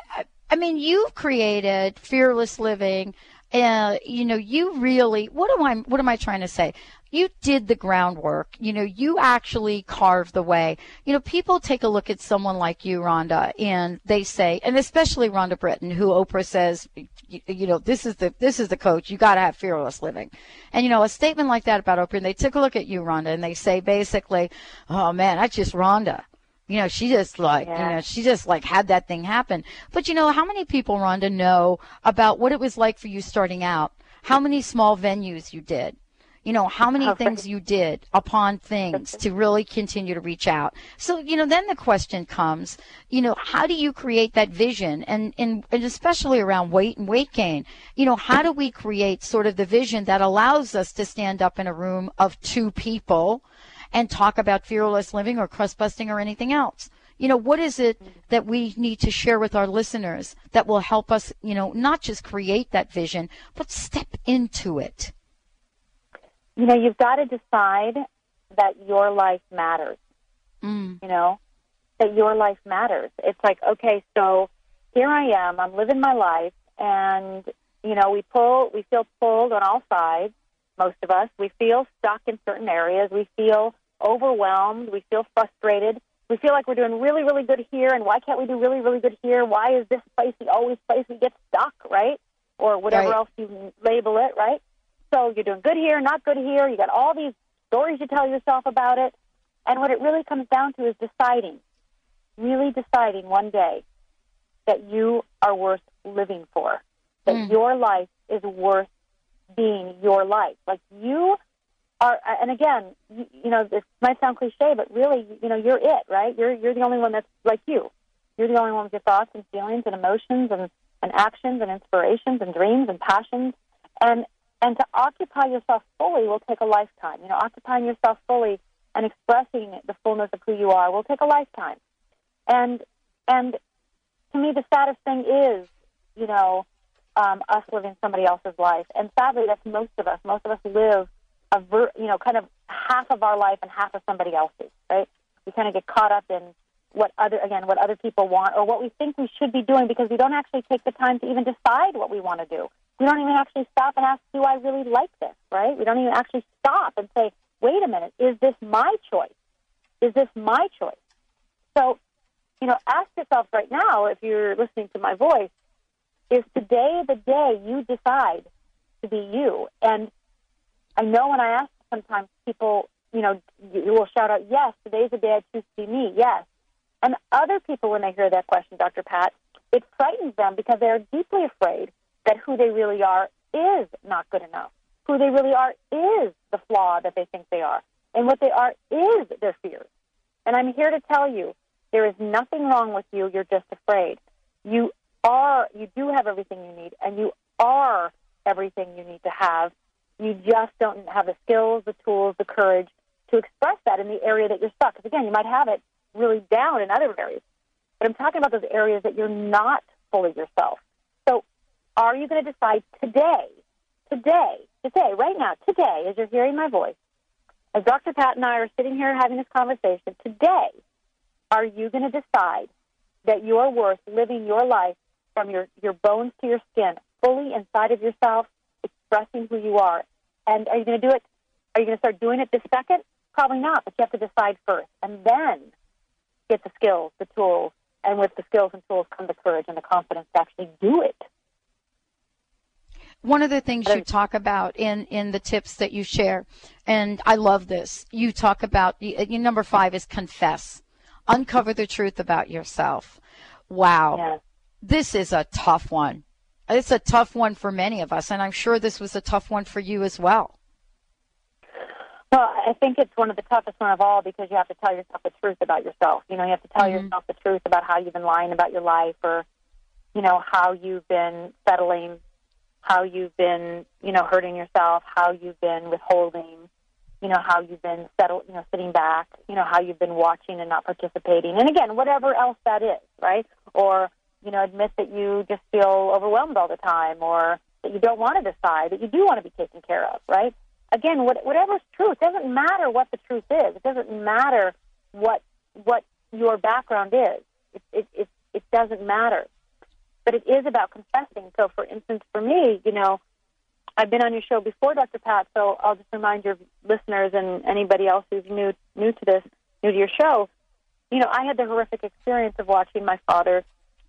Speaker 1: I mean, you've created fearless living. Uh, you know, you really. What am I? What am I trying to say? You did the groundwork. You know, you actually carved the way. You know, people take a look at someone like you, Rhonda, and they say, and especially Rhonda Britten, who Oprah says, you, you know, this is the this is the coach. You got to have fearless living. And you know, a statement like that about Oprah, and they took a look at you, Rhonda, and they say basically, oh man, that's just Rhonda. You know, she just like, you know, she just like had that thing happen. But you know, how many people, Rhonda, know about what it was like for you starting out? How many small venues you did? You know, how many
Speaker 3: Oh,
Speaker 1: things you did upon things to really continue to reach out. So, you know, then the question comes, you know, how do you create that vision and, and, and especially around weight and weight gain? You know, how do we create sort of the vision that allows us to stand up in a room of two people and talk about fearless living or crust busting or anything else. You know, what is it that we need to share with our listeners that will help us, you know, not just create that vision, but step into it?
Speaker 3: you know, you've got to decide that your life matters.
Speaker 1: Mm.
Speaker 3: You know, that your life matters. It's like, okay, so here I am. I'm living my life, and you know, we pull, we feel pulled on all sides. Most of us, we feel stuck in certain areas. We feel overwhelmed. We feel frustrated. We feel like we're doing really, really good here, and why can't we do really, really good here? Why is this place the always place we get stuck, right? Or whatever
Speaker 1: Right.
Speaker 3: else you label it, right? So you're doing good here, not good here. You got all these stories you tell yourself about it. And what it really comes down to is deciding, really deciding one day that you are worth living for, that
Speaker 1: Mm.
Speaker 3: your life is worth being your life. Like you are, and again, you, you know, this might sound cliche, but really, you know, you're it, right? You're you're the only one that's like you. You're the only one with your thoughts and feelings and emotions and, and actions and inspirations and dreams and passions. And and to occupy yourself fully will take a lifetime. You know, occupying yourself fully and expressing the fullness of who you are will take a lifetime. And and to me, the saddest thing is, you know, um, us living somebody else's life. And sadly, that's most of us. Most of us live a ver- you know, kind of half of our life and half of somebody else's. Right? We kind of get caught up in what other again what other people want or what we think we should be doing because we don't actually take the time to even decide what we want to do. We don't even actually stop and ask, do I really like this? Right? We don't even actually stop and say, wait a minute, is this my choice? Is this my choice? So, you know, ask yourself right now, if you're listening to my voice, is today the day you decide to be you? And I know when I ask sometimes people, you know, will shout out, yes, today's the day I choose to be me, yes. And other people, when they hear that question, Dr. Pat, it frightens them because they're deeply afraid that who they really are is not good enough. Who they really are is the flaw that they think they are. And what they are is their fears. And I'm here to tell you there is nothing wrong with you. You're just afraid. You are, you do have everything you need, and you are everything you need to have. You just don't have the skills, the tools, the courage to express that in the area that you're stuck. Because again, you might have it really down in other areas. But I'm talking about those areas that you're not fully yourself. So are you going to decide today, today, today, right now, today, as you're hearing my voice, as Dr. Pat and I are sitting here having this conversation, today, are you going to decide that you're worth living your life from your, your bones to your skin, fully inside of yourself, expressing who you are? And are you going to do it? Are you going to start doing it this second? Probably not, but you have to decide first. And then get the skills, the tools, and with the skills and tools come the courage and the confidence to actually do it.
Speaker 1: One of the things you talk about in, in the tips that you share, and I love this, you talk about, y- uh, y- number five is confess. Uncover the truth about yourself. Wow.
Speaker 3: Yes.
Speaker 1: This is a tough one. It's a tough one for many of us, and I'm sure this was a tough one for you as well.
Speaker 3: Well, I think it's one of the toughest one of all because you have to tell yourself the truth about yourself. You know, you have to tell
Speaker 1: Mhm.
Speaker 3: yourself the truth about how you've been lying about your life or, you know, how you've been settling, how you've been, you know, hurting yourself, how you've been withholding, you know, how you've been settled, you know, sitting back, you know, how you've been watching and not participating. And again, whatever else that is, right? Or You know, admit that you just feel overwhelmed all the time, or that you don't want to decide, that you do want to be taken care of, right? Again, what, whatever's true, it doesn't matter what the truth is. It doesn't matter what what your background is. It it it, it doesn't matter. But it is about confessing. So, for instance, for me, you know, I've been on your show before, Dr. Pat. So I'll just remind your listeners and anybody else who's new new to this, new to your show. You know, I had the horrific experience of watching my father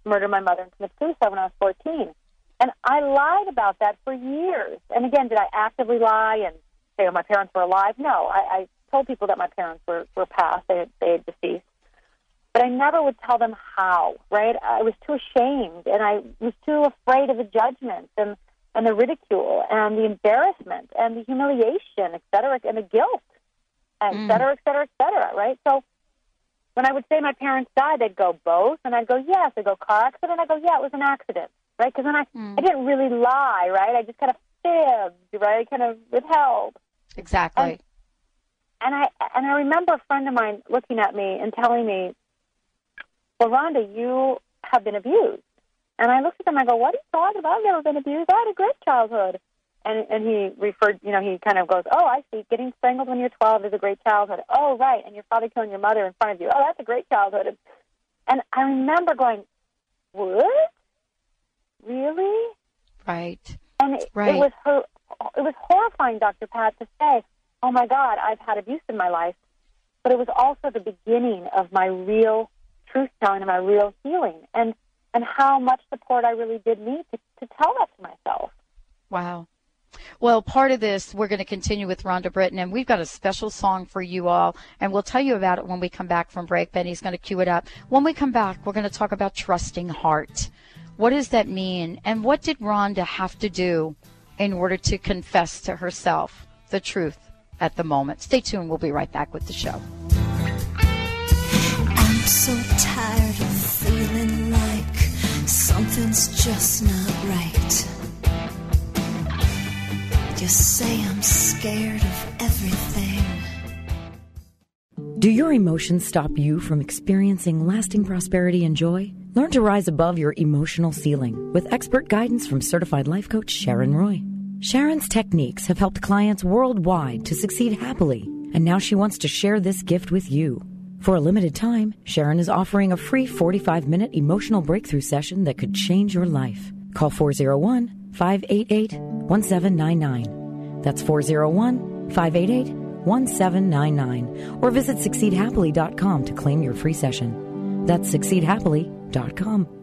Speaker 3: murder my mother and commit suicide when I was 14. And I lied about that for years. And again, did I actively lie and say, oh, my parents were alive? No, I, I told people that my parents were, were passed, they had, they had deceased. But I never would tell them how, right? I was too ashamed and I was too afraid of the judgment and, and the ridicule and the embarrassment and the humiliation, et cetera, and the guilt, et mm. cetera, et cetera, et cetera, right? So when I would say my parents died, they'd go both, and I'd go yes. I'd go car accident. I'd go yeah, it was an accident, right? Because then I mm. I didn't really lie, right? I just kind of fibbed, right? I kind of withheld,
Speaker 1: Exactly.
Speaker 3: and I and I remember a friend of mine looking at me and telling me, "Well, Rhonda, you have been abused." And I looked at him. I go, "What are you talking about? I've never been abused. I had a great childhood." And and he referred, you know, he kind of goes, "Oh, I see. Getting strangled when you're 12 is a great childhood. Oh, right. And your father killing your mother in front of you. Oh, that's a great childhood." And, I remember going, "What? Really?"
Speaker 1: Right.
Speaker 3: And it,
Speaker 1: Right.
Speaker 3: it was her. It was horrifying, Dr. Pat, to say, "Oh my God, I've had abuse in my life," but it was also the beginning of my real truth telling and my real healing, and and how much support I really did need to, to tell that to myself.
Speaker 1: Wow. Well, part of this, we're going to continue with Rhonda Britten, and we've got a special song for you all, and we'll tell you about it when we come back from break. Benny's going to cue it up. When we come back, we're going to talk about trusting heart. What does that mean? And what did Rhonda have to do in order to confess to herself the truth at the moment? Stay tuned. We'll be right back with the show.
Speaker 10: I'm so tired of feeling like something's just not right. You say I'm scared of everything.
Speaker 11: Do your emotions stop you from experiencing lasting prosperity and joy? Learn to rise above your emotional ceiling with expert guidance from certified life coach Sharon Roy. Sharon's techniques have helped clients worldwide to succeed happily, and now she wants to share this gift with you. For a limited time, Sharon is offering a free 45 minute emotional breakthrough session that could change your life. Call 401 588 1799. That's 401 588 1799. Or visit succeedhappily.com to claim your free session. That's succeedhappily.com.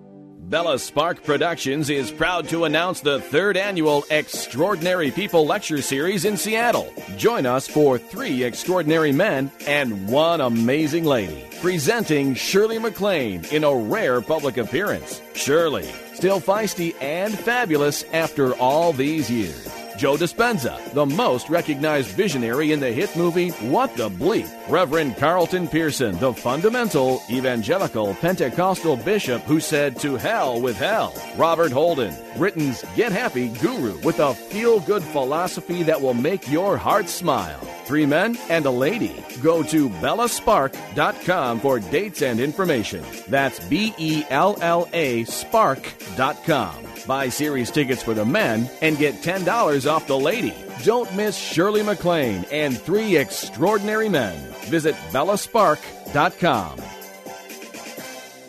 Speaker 7: Bella Spark Productions is proud to announce the third annual Extraordinary People Lecture Series in Seattle. Join us for three extraordinary men and one amazing lady. Presenting Shirley MacLaine in a rare public appearance. Shirley, still feisty and fabulous after all these years. Joe Dispenza, the most recognized visionary in the hit movie What the Bleep. Reverend Carlton Pearson, the fundamental evangelical Pentecostal bishop who said to hell with hell. Robert Holden, Britain's Get Happy guru with a feel good philosophy that will make your heart smile. Three men and a lady. Go to bellaspark.com for dates and information. That's B E L L A spark.com. Buy series tickets for the men and get $10 off the lady. Don't miss Shirley MacLaine and three extraordinary men. Visit bellaspark.com.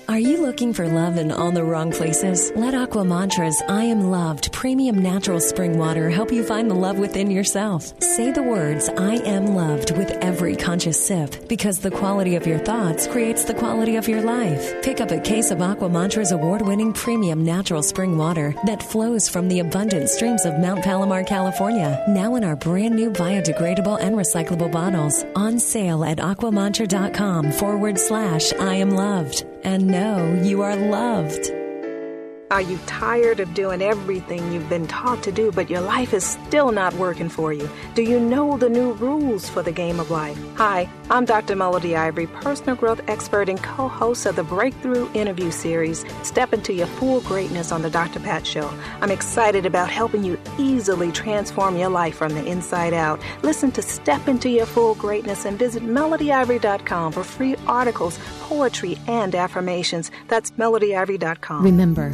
Speaker 10: Are you looking for love in all the wrong places? Let Aqua Mantra's I Am Loved premium natural spring water help you find the love within yourself. Say the words I am loved with every conscious sip because the quality of your thoughts creates the quality of your life. Pick up a case of Aqua Mantra's award winning premium natural spring water that flows from the abundant streams of Mount Palomar, California. Now in our brand new biodegradable and recyclable bottles. On sale at aquamantra.com forward slash I am loved. And know you are loved.
Speaker 12: Are you tired of doing everything you've been taught to do, but your life is still not working for you? Do you know the new rules for the game of life? Hi, I'm Dr. Melody Ivory, personal growth expert and co host of the Breakthrough Interview Series, Step into Your Full Greatness on The Dr. Pat Show. I'm excited about helping you easily transform your life from the inside out. Listen to Step into Your Full Greatness and visit melodyivory.com for free articles, poetry, and affirmations. That's melodyivory.com.
Speaker 13: Remember,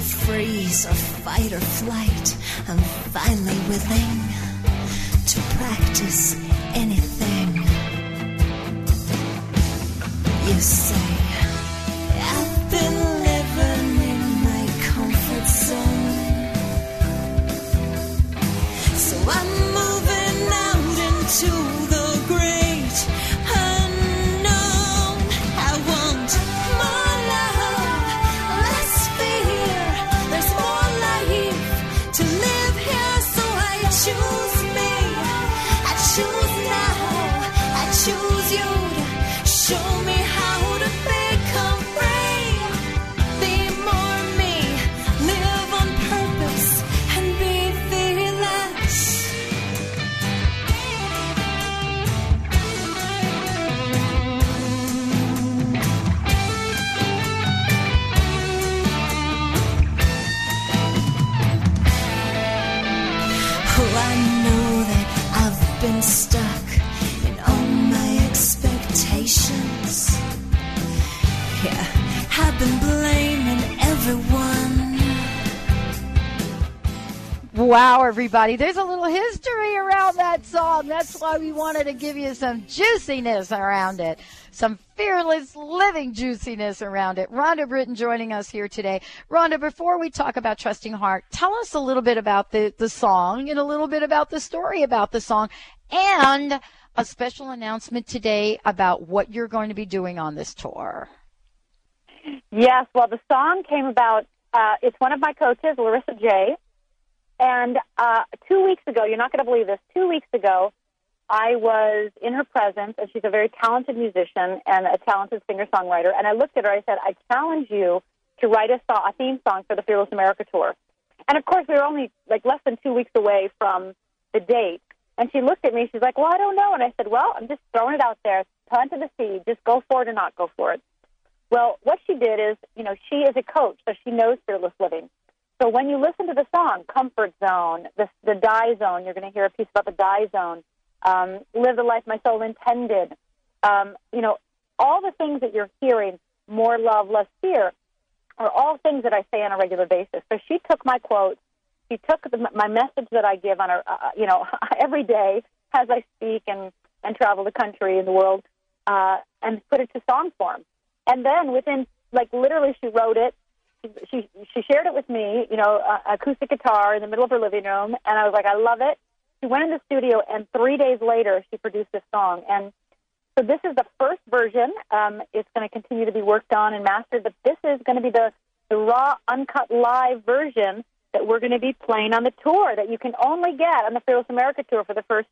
Speaker 10: Freeze or fight or flight, I'm finally willing to practice anything. You say, I've been living in my comfort zone. So I'm moving out into
Speaker 1: Wow, everybody. There's a little history around that song. That's why we wanted to give you some juiciness around it. Some fearless living juiciness around it. Rhonda Britten joining us here today. Rhonda, before we talk about Trusting Heart, tell us a little bit about the, the song and a little bit about the story about the song and a special announcement today about what you're going to be doing on this tour.
Speaker 3: Yes, well, the song came about. Uh, it's one of my coaches, Larissa J. And uh, two weeks ago, you're not going to believe this. Two weeks ago, I was in her presence, and she's a very talented musician and a talented singer songwriter. And I looked at her. I said, "I challenge you to write a, song, a theme song for the Fearless America tour." And of course, we were only like less than two weeks away from the date. And she looked at me. She's like, "Well, I don't know." And I said, "Well, I'm just throwing it out there. Planted the seed. Just go for it or not go for it." Well, what she did is, you know, she is a coach, so she knows fearless living. So when you listen to the song, Comfort Zone, the, the Die Zone, you're going to hear a piece about the Die Zone, um, Live the Life My Soul Intended, um, you know, all the things that you're hearing, more love, less fear, are all things that I say on a regular basis. So she took my quotes, she took the, my message that I give on a, uh, you know, every day as I speak and, and travel the country and the world, uh, and put it to song form. And then within, like literally, she wrote it. She she shared it with me, you know, uh, acoustic guitar in the middle of her living room, and I was like, I love it. She went in the studio, and three days later, she produced this song. And so this is the first version. Um, it's going to continue to be worked on and mastered, but this is going to be the the raw, uncut live version that we're going to be playing on the tour that you can only get on the Fearless America tour for the first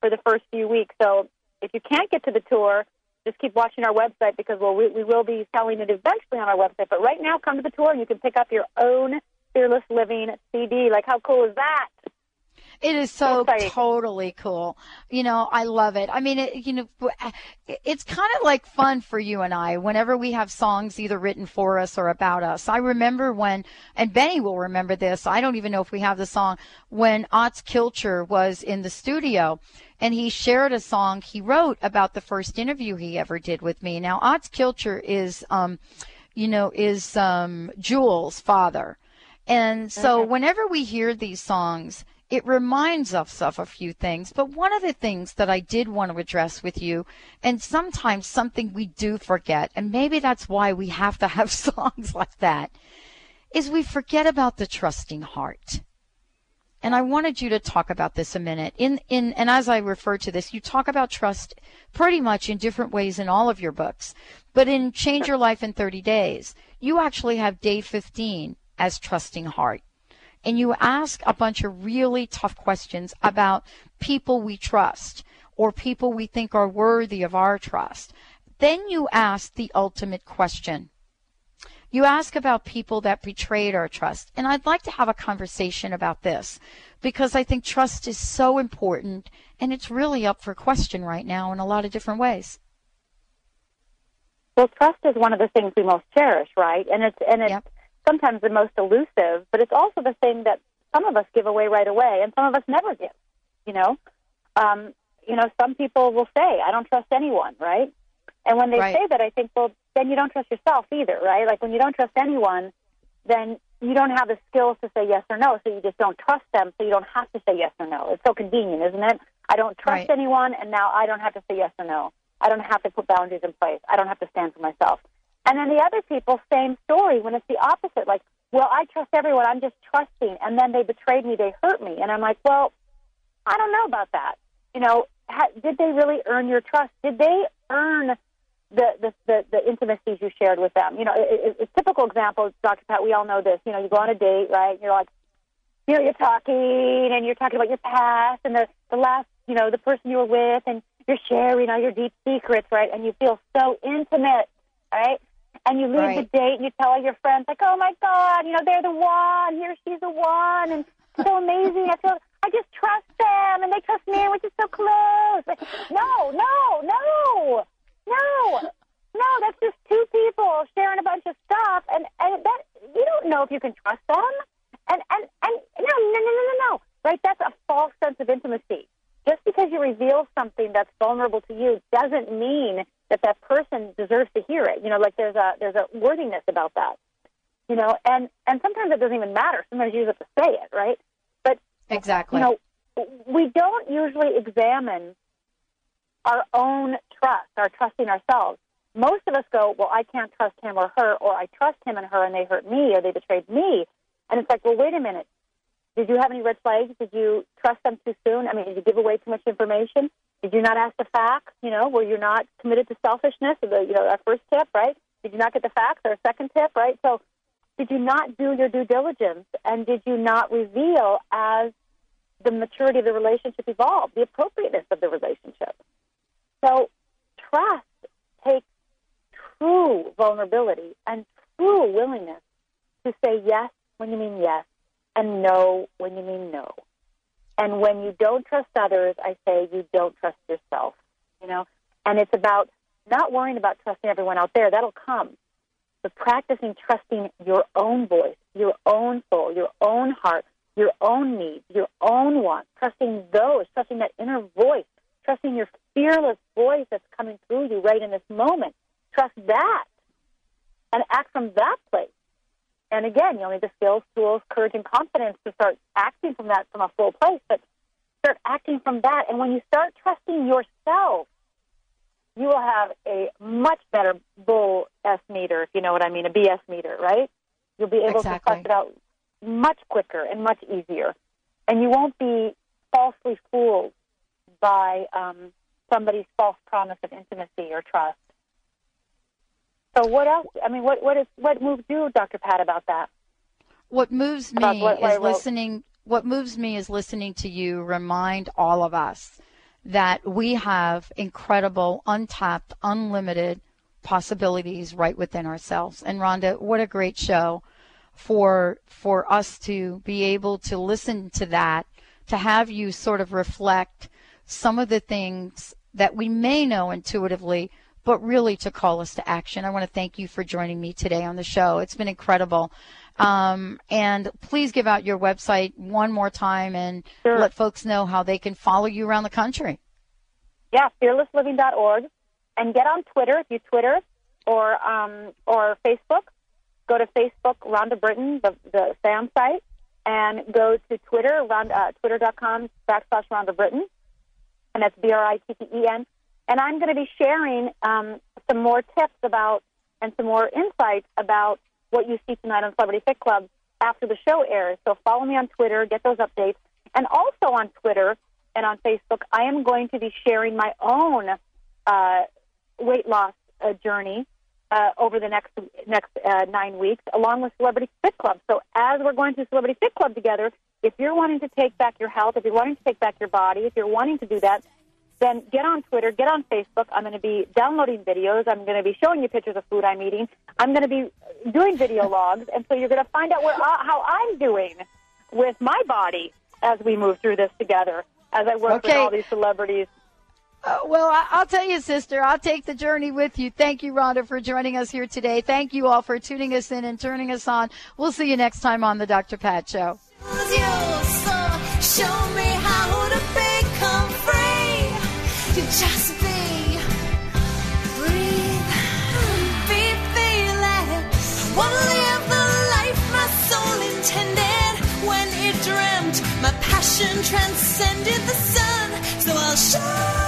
Speaker 3: for the first few weeks. So if you can't get to the tour, just keep watching our website because we'll, we, we will be selling it eventually on our website. But right now, come to the tour and you can pick up your own Fearless Living CD. Like, how cool is that?
Speaker 1: It is so totally cool. You know, I love it. I mean, it, you know, it's kind of like fun for you and I whenever we have songs either written for us or about us. I remember when, and Benny will remember this. I don't even know if we have the song when Atz Kilcher was in the studio and he shared a song he wrote about the first interview he ever did with me. Now, Atz Kilcher is, um, you know, is um, Jewel's father. And so whenever we hear these songs, it reminds us of a few things. But one of the things that I did want to address with you, and sometimes something we do forget, and maybe that's why we have to have songs like that, is we forget about the trusting heart. And I wanted you to talk about this a minute. In in and as I refer to this, you talk about trust pretty much in different ways in all of your books. But in Change Your Life in 30 Days, you actually have day 15 as trusting heart. And you ask a bunch of really tough questions about people we trust or people we think are worthy of our trust. Then you ask the ultimate question. You ask about people that betrayed our trust. And I'd like to have a conversation about this because I think trust is so important and it's really up for question right now in a lot of different ways.
Speaker 3: Well, trust is one of the things we most cherish, right? And it's and it's sometimes the most elusive, but it's also the thing that some of us give away right away, and some of us never give. You know, um, you know, some people will say, "I don't trust anyone," right? And when they
Speaker 1: Right.
Speaker 3: say that, I think, well, then you don't trust yourself either, right? Like when you don't trust anyone, then you don't have the skills to say yes or no, so you just don't trust them, so you don't have to say yes or no. It's so convenient, isn't it? I don't trust
Speaker 1: Right.
Speaker 3: anyone, and now I don't have to say yes or no. I don't have to put boundaries in place. I don't have to stand for myself. And then the other people, same story when it's the opposite. Like, well, I trust everyone. I'm just trusting. And then they betrayed me. They hurt me. And I'm like, well, I don't know about that. You know, ha- did they really earn your trust? Did they earn the, the, the, the intimacies you shared with them? You know, a, a, a typical example, Dr. Pat, we all know this. You know, you go on a date, right? You're like, you know, you're talking and you're talking about your past and the, the last, you know, the person you were with and you're sharing all your deep secrets, right? And you feel so intimate, right? And you leave
Speaker 1: Right.
Speaker 3: the date and you tell all your friends, like, oh my God, you know, they're the one, he or she's the one, and so amazing. I feel, I just trust them and they trust me, and we're just so close. Like, no, no, no, no, no, that's just two people sharing a bunch of stuff, and, and that, you don't know if you can trust them. And, and, and, no, no, no, no, no, no, right? That's a false sense of intimacy. Just because you reveal something that's vulnerable to you doesn't mean that that person deserves to hear it. You know, like there's a there's a worthiness about that. You know, and and sometimes it doesn't even matter. Sometimes you just have to say it, right? But
Speaker 1: Exactly.
Speaker 3: you know, we don't usually examine our own trust, our trusting ourselves. Most of us go, well, I can't trust him or her, or I trust him and her, and they hurt me, or they betrayed me. And it's like, well, wait a minute. Did you have any red flags? Did you trust them too soon? I mean, did you give away too much information? Did you not ask the facts? You know, were you not committed to selfishness? The, you know, our first tip, right? Did you not get the facts? Our second tip, right? So, did you not do your due diligence? And did you not reveal as the maturity of the relationship evolved, the appropriateness of the relationship? So, trust takes true vulnerability and true willingness to say yes when you mean yes and no when you mean no. And when you don't trust others, I say you don't trust yourself. You know, and it's about not worrying about trusting everyone out there. That'll come. But practicing trusting your own voice, your own soul, your own heart, your own needs, your own wants, trusting those, trusting that inner voice, trusting your fearless voice that's coming through you right in this moment. Trust that and act from that place. And again, you'll need the skills, tools, courage, and confidence to start acting from that from a full place, but start acting from that. And when you start trusting yourself, you will have a much better bull S meter, if you know what I mean, a BS meter, right? You'll be able
Speaker 1: Exactly.
Speaker 3: to suss it out much quicker and much easier. And you won't be falsely fooled by um, somebody's false promise of intimacy or trust. So what else? I mean, what what is what moves you, Dr. Pat, about that?
Speaker 1: What moves me
Speaker 3: what- what I
Speaker 1: is listening. What moves me is listening to you remind all of us that we have incredible, untapped, unlimited possibilities right within ourselves. And Rhonda, what a great show for for us to be able to listen to that, to have you sort of reflect some of the things that we may know intuitively, but really to call us to action. I want to thank you for joining me today on the show. It's been incredible. Um, and please give out your website one more time and let folks know how they can follow you around the country.
Speaker 3: Yeah, fearlessliving.org, and get on Twitter if you Twitter or um, or Facebook. Go to Facebook, Rhonda Britten, the the SAM site, and go to Twitter, Rhonda, uh, twitter.com backslash Rhonda Britten, and that's B R I T T E N. And I'm going to be sharing um, some more tips about and some more insights about what you see tonight on Celebrity Fit Club after the show airs. So follow me on Twitter, get those updates. And also on Twitter and on Facebook, I am going to be sharing my own uh, weight loss uh, journey uh, over the next next uh, nine weeks, along with Celebrity Fit Club. So as we're going through Celebrity Fit Club together, if you're wanting to take back your health, if you're wanting to take back your body, if you're wanting to do that, then get on Twitter, get on Facebook. I'm going to be downloading videos. I'm going to be showing you pictures of food I'm eating. I'm going to be doing video logs, and so you're going to find out where uh, how I'm doing with my body as we move through this together. As I work with all these celebrities.
Speaker 1: Uh, well, I- I'll tell you, sister, I'll take the journey with you. Thank you, Rhonda, for joining us here today. Thank you all for tuning us in and turning us on. We'll see you next time on the Dr. Pat Show.
Speaker 10: just be. Breathe, be fearless. I wanna live the life my soul intended. When it dreamt, my passion transcended the sun. So I'll shine.